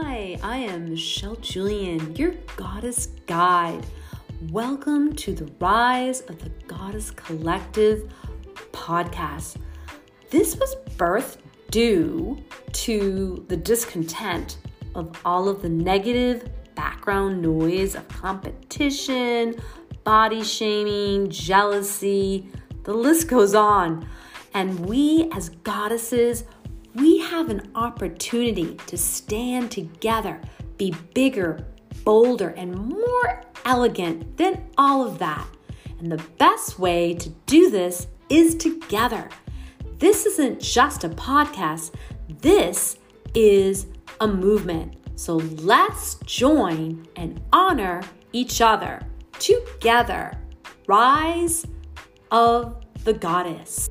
Hi, I am Michelle Julian, your goddess guide. Welcome to the Rise of the Goddess Collective podcast. This was birthed due to the discontent of all of the negative background noise of competition, body shaming, jealousy, the list goes on. And we as goddesses we have an opportunity to stand together, be bigger, bolder, and more elegant than all of that. And the best way to do this is together. This isn't just a podcast, this is a movement. So let's join and honor each other together. Rise of the Goddess.